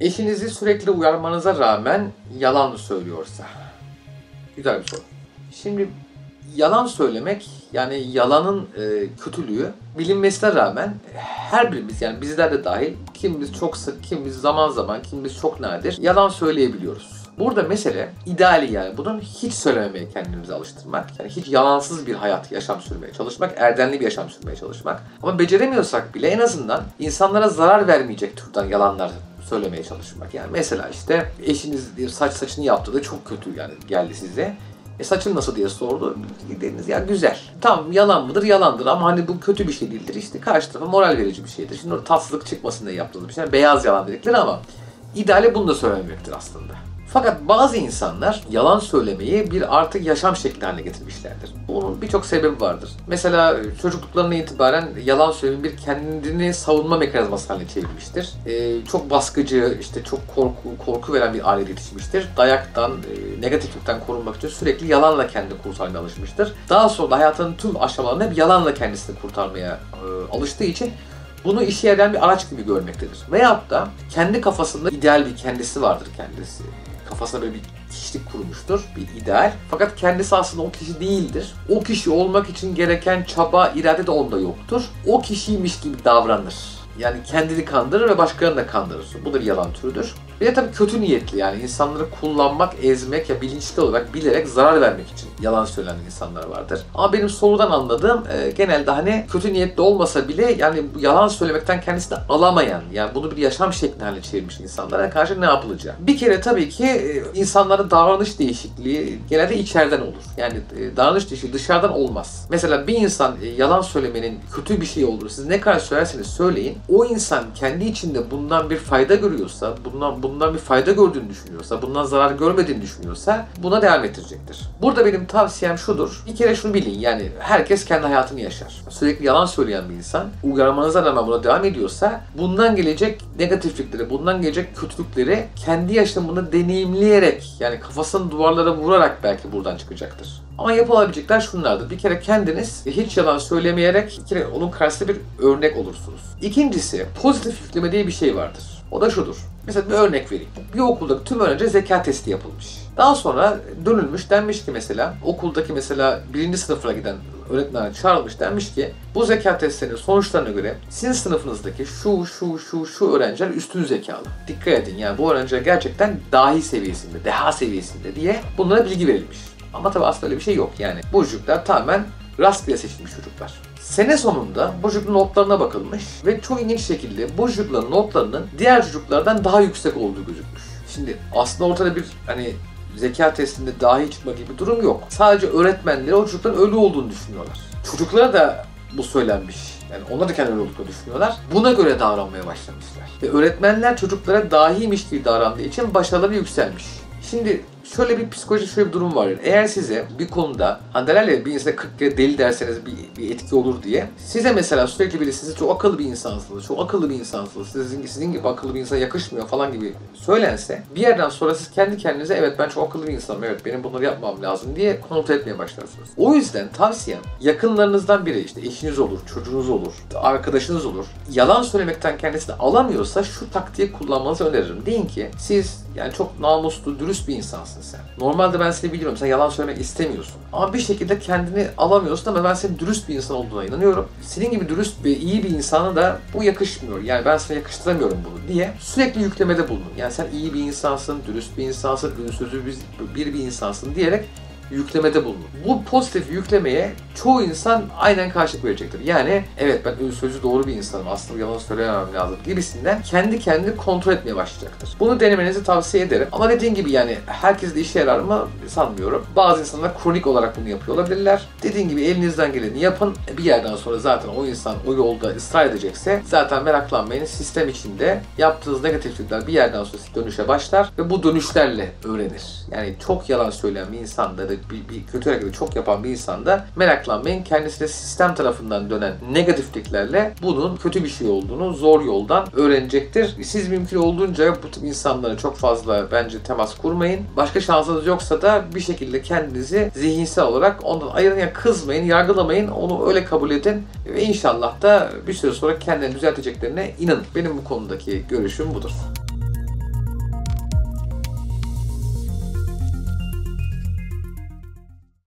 Eşinizi sürekli uyarmanıza rağmen yalan söylüyorsa. Güzel bir soru. Şimdi yalan söylemek yani yalanın e, kötülüğü bilinmesine rağmen her birimiz yani bizler de dahil kimimiz çok sık, kimimiz zaman zaman, kimimiz çok nadir yalan söyleyebiliyoruz. Burada mesele ideali yani bunun hiç söylememeye kendimizi alıştırmak. Yani hiç yalansız bir hayat, yaşam sürmeye çalışmak, erdemli bir yaşam sürmeye çalışmak. Ama beceremiyorsak bile en azından insanlara zarar vermeyecek türden yalanlar söylemeye çalışmak. Yani mesela işte eşiniz saç saçını yaptırdı çok kötü yani geldi size. E saçın nasıl diye sordu. Dediniz ya güzel. Tamam yalan mıdır? Yalandır ama hani bu kötü bir şey değildir. İşte karşı tarafa moral verici bir şeydir. Şimdi orada tatsızlık çıkmasın diye yaptığınız bir şey. Beyaz yalan dedikleri ama ideali bunu da söylememektir aslında. Fakat bazı insanlar yalan söylemeyi bir artık yaşam şekli haline getirmişlerdir. Bunun birçok sebebi vardır. Mesela çocukluklarına itibaren yalan söylemeyi bir kendini savunma mekanizması haline çevirmiştir. Ee, çok baskıcı, işte çok korku, korku veren bir aile yetişmiştir. Dayaktan, e, negatiflikten korunmak için sürekli yalanla kendini kurtarmaya alışmıştır. Daha sonra da hayatının tüm aşamalarında hep yalanla kendisini kurtarmaya e, alıştığı için bunu işe yarayan bir araç gibi görmektedir. Veyahut da kendi kafasında ideal bir kendisi vardır kendisi kafasına böyle bir kişilik kurmuştur, bir ideal. Fakat kendisi aslında o kişi değildir. O kişi olmak için gereken çaba, irade de onda yoktur. O kişiymiş gibi davranır. Yani kendini kandırır ve başkalarını da kandırır. Bu da bir yalan türüdür. Bir de tabii kötü niyetli yani insanları kullanmak, ezmek ya bilinçli olarak bilerek zarar vermek için yalan söyleyen insanlar vardır. Ama benim sorudan anladığım e, genelde hani kötü niyetli olmasa bile yani yalan söylemekten kendisini alamayan yani bunu bir yaşam şekli haline çevirmiş insanlara karşı ne yapılacağı. Bir kere tabii ki e, insanların davranış değişikliği genelde içeriden olur. Yani e, davranış değişikliği dışarıdan olmaz. Mesela bir insan e, yalan söylemenin kötü bir şey olur. Siz ne kadar söylerseniz söyleyin. O insan kendi içinde bundan bir fayda görüyorsa, bundan bundan bir fayda gördüğünü düşünüyorsa, bundan zarar görmediğini düşünüyorsa buna devam ettirecektir. Burada benim tavsiyem şudur. Bir kere şunu bilin yani herkes kendi hayatını yaşar. Sürekli yalan söyleyen bir insan uyarmanıza rağmen buna devam ediyorsa bundan gelecek negatiflikleri, bundan gelecek kötülükleri kendi yaşamını deneyimleyerek yani kafasını duvarlara vurarak belki buradan çıkacaktır. Ama yapılabilecekler şunlardır. Bir kere kendiniz hiç yalan söylemeyerek bir kere onun karşısında bir örnek olursunuz. İkincisi pozitif yükleme diye bir şey vardır. O da şudur. Mesela bir örnek vereyim. Bir okulda tüm öğrenci zeka testi yapılmış. Daha sonra dönülmüş denmiş ki mesela okuldaki mesela birinci sınıfına giden öğretmenler çağrılmış denmiş ki bu zeka testlerinin sonuçlarına göre sizin sınıfınızdaki şu şu şu şu öğrenciler üstün zekalı. Dikkat edin yani bu öğrenciler gerçekten dahi seviyesinde, deha seviyesinde diye bunlara bilgi verilmiş. Ama tabii aslında öyle bir şey yok yani. Bu çocuklar tamamen rastgele seçilmiş çocuklar. Sene sonunda bu çocukların notlarına bakılmış ve çok ilginç şekilde bu çocukların notlarının diğer çocuklardan daha yüksek olduğu gözükmüş. Şimdi aslında ortada bir hani zeka testinde dahi çıkma gibi bir durum yok. Sadece öğretmenleri o çocukların ölü olduğunu düşünüyorlar. Çocuklara da bu söylenmiş. Yani onlar da kendi öyle olduklarını düşünüyorlar. Buna göre davranmaya başlamışlar. Ve öğretmenler çocuklara dahiymiş gibi davrandığı için başarıları yükselmiş. Şimdi şöyle bir psikoloji şöyle bir durum var. Eğer size bir konuda hani derler ya bir insana 40 kere deli derseniz bir, bir etki olur diye. Size mesela sürekli biri size çok akıllı bir insansınız, çok akıllı bir insansınız, sizin, sizin gibi akıllı bir insana yakışmıyor falan gibi söylense bir yerden sonra siz kendi kendinize evet ben çok akıllı bir insanım, evet benim bunları yapmam lazım diye kontrol etmeye başlarsınız. O yüzden tavsiyem yakınlarınızdan biri işte eşiniz olur, çocuğunuz olur, arkadaşınız olur. Yalan söylemekten kendisini alamıyorsa şu taktiği kullanmanızı öneririm. Deyin ki siz yani çok namuslu, dürüst bir insansın sen. Normalde ben seni biliyorum. Sen yalan söylemek istemiyorsun. Ama bir şekilde kendini alamıyorsun ama ben senin dürüst bir insan olduğuna inanıyorum. Senin gibi dürüst bir, iyi bir insana da bu yakışmıyor. Yani ben sana yakıştıramıyorum bunu diye sürekli yüklemede bulunun. Yani sen iyi bir insansın, dürüst bir insansın, ün sözü bir, bir, bir insansın diyerek yüklemede bulunun. Bu pozitif yüklemeye çoğu insan aynen karşılık verecektir. Yani evet ben sözü doğru bir insanım aslında yalan söylememem lazım gibisinden kendi kendini kontrol etmeye başlayacaktır. Bunu denemenizi tavsiye ederim. Ama dediğim gibi yani herkes de işe yarar mı sanmıyorum. Bazı insanlar kronik olarak bunu yapıyor olabilirler. Dediğim gibi elinizden geleni yapın. Bir yerden sonra zaten o insan o yolda ısrar edecekse zaten meraklanmayın. Sistem içinde yaptığınız negatiflikler bir yerden sonra dönüşe başlar ve bu dönüşlerle öğrenir. Yani çok yalan söyleyen bir insanda da bir, bir kötü hareketi çok yapan bir insanda meraklanmayın. Kendisi de sistem tarafından dönen negatifliklerle bunun kötü bir şey olduğunu zor yoldan öğrenecektir. Siz mümkün olduğunca bu tip insanlara çok fazla bence temas kurmayın. Başka şansınız yoksa da bir şekilde kendinizi zihinsel olarak ondan ayırın. Yani kızmayın, yargılamayın. Onu öyle kabul edin. Ve inşallah da bir süre sonra kendilerini düzelteceklerine inanın. Benim bu konudaki görüşüm budur.